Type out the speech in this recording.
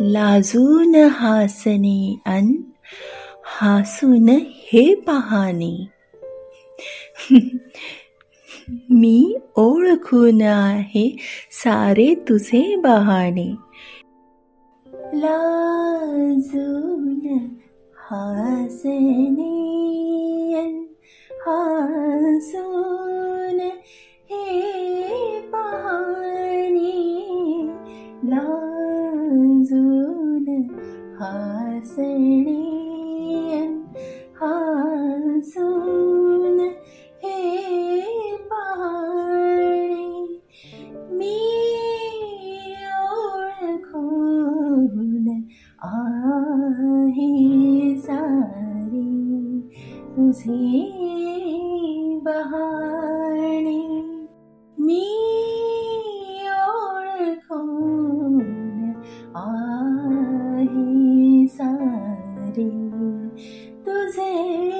लाजून हासणे अन हासून हे पहाणे मी ओळखून आहे सारे तुझे बहाणे लाजून हासून हासणे हासून हे पहाणे मी ओळखून आहे सारी तुझे बहाणे तुझे